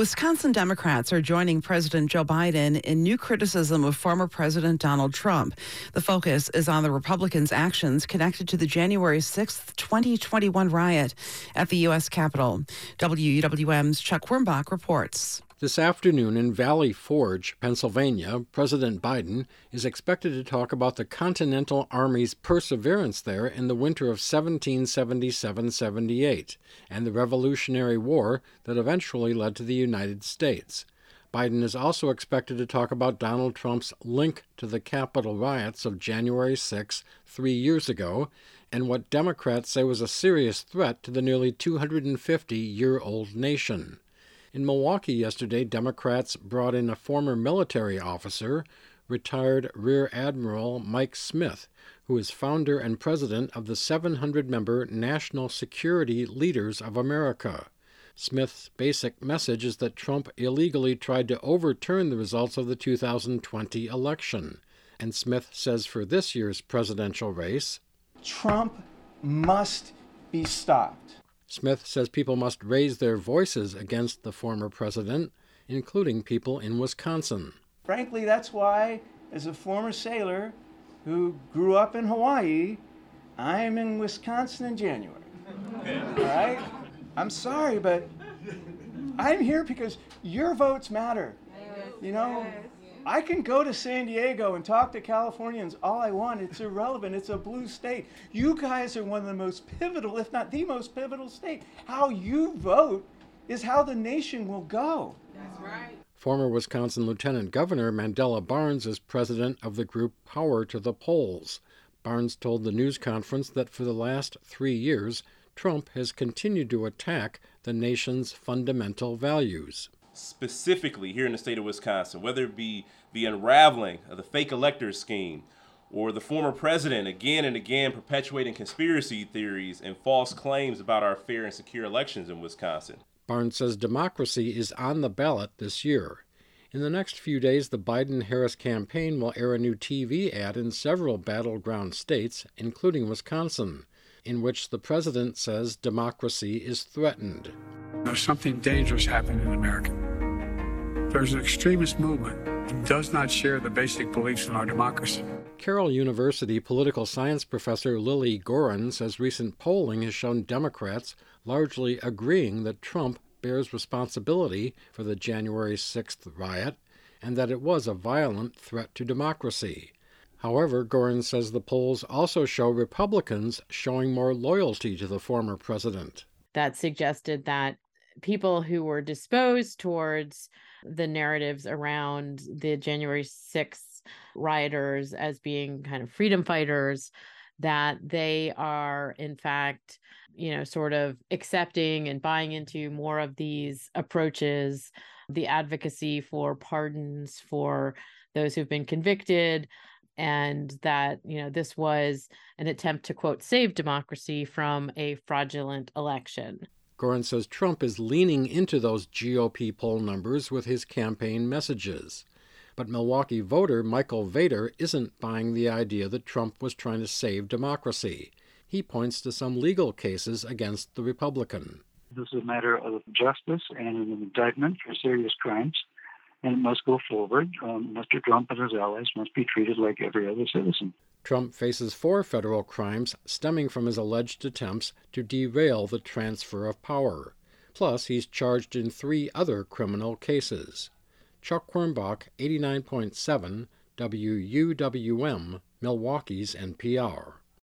Wisconsin Democrats are joining President Joe Biden in new criticism of former President Donald Trump. The focus is on the Republicans' actions connected to the January 6, 2021 riot at the U.S. Capitol. WUWM's Chuck Quirmbach reports. This afternoon in Valley Forge, Pennsylvania, President Biden is expected to talk about the Continental Army's perseverance there in the winter of 1777 78 and the Revolutionary War that eventually led to the United States. Biden is also expected to talk about Donald Trump's link to the Capitol riots of January 6, three years ago, and what Democrats say was a serious threat to the nearly 250 year old nation. In Milwaukee yesterday, Democrats brought in a former military officer, retired Rear Admiral Mike Smith, who is founder and president of the 700 member National Security Leaders of America. Smith's basic message is that Trump illegally tried to overturn the results of the 2020 election. And Smith says for this year's presidential race Trump must be stopped. Smith says people must raise their voices against the former president, including people in Wisconsin. Frankly, that's why, as a former sailor who grew up in Hawaii, I'm in Wisconsin in January. All right? I'm sorry, but I'm here because your votes matter. You know, I can go to San Diego and talk to Californians all I want. It's irrelevant. It's a blue state. You guys are one of the most pivotal, if not the most pivotal state. How you vote is how the nation will go. That's right. Former Wisconsin Lieutenant Governor Mandela Barnes is president of the group Power to the Polls. Barnes told the news conference that for the last three years, Trump has continued to attack the nation's fundamental values specifically here in the state of Wisconsin, whether it be the unraveling of the fake electors scheme or the former president again and again perpetuating conspiracy theories and false claims about our fair and secure elections in Wisconsin. Barnes says democracy is on the ballot this year. In the next few days, the Biden Harris campaign will air a new TV ad in several battleground states, including Wisconsin, in which the president says democracy is threatened. There's something dangerous happening in America. There's an extremist movement that does not share the basic beliefs in our democracy. Carroll University political science professor Lilly Goren says recent polling has shown Democrats largely agreeing that Trump bears responsibility for the January 6th riot and that it was a violent threat to democracy. However, Goren says the polls also show Republicans showing more loyalty to the former president. That suggested that people who were disposed towards the narratives around the January 6th rioters as being kind of freedom fighters, that they are, in fact, you know, sort of accepting and buying into more of these approaches, the advocacy for pardons for those who've been convicted, and that you know this was an attempt to quote save democracy from a fraudulent election Goren says Trump is leaning into those GOP poll numbers with his campaign messages. But Milwaukee voter Michael Vader isn't buying the idea that Trump was trying to save democracy. He points to some legal cases against the Republican. This is a matter of justice and an indictment for serious crimes, and it must go forward. Um, Mr. Trump and his allies must be treated like every other citizen. Trump faces four federal crimes stemming from his alleged attempts to derail the transfer of power. Plus, he's charged in three other criminal cases. Chuck Quirmbach, 89.7, WUWM, Milwaukee's NPR.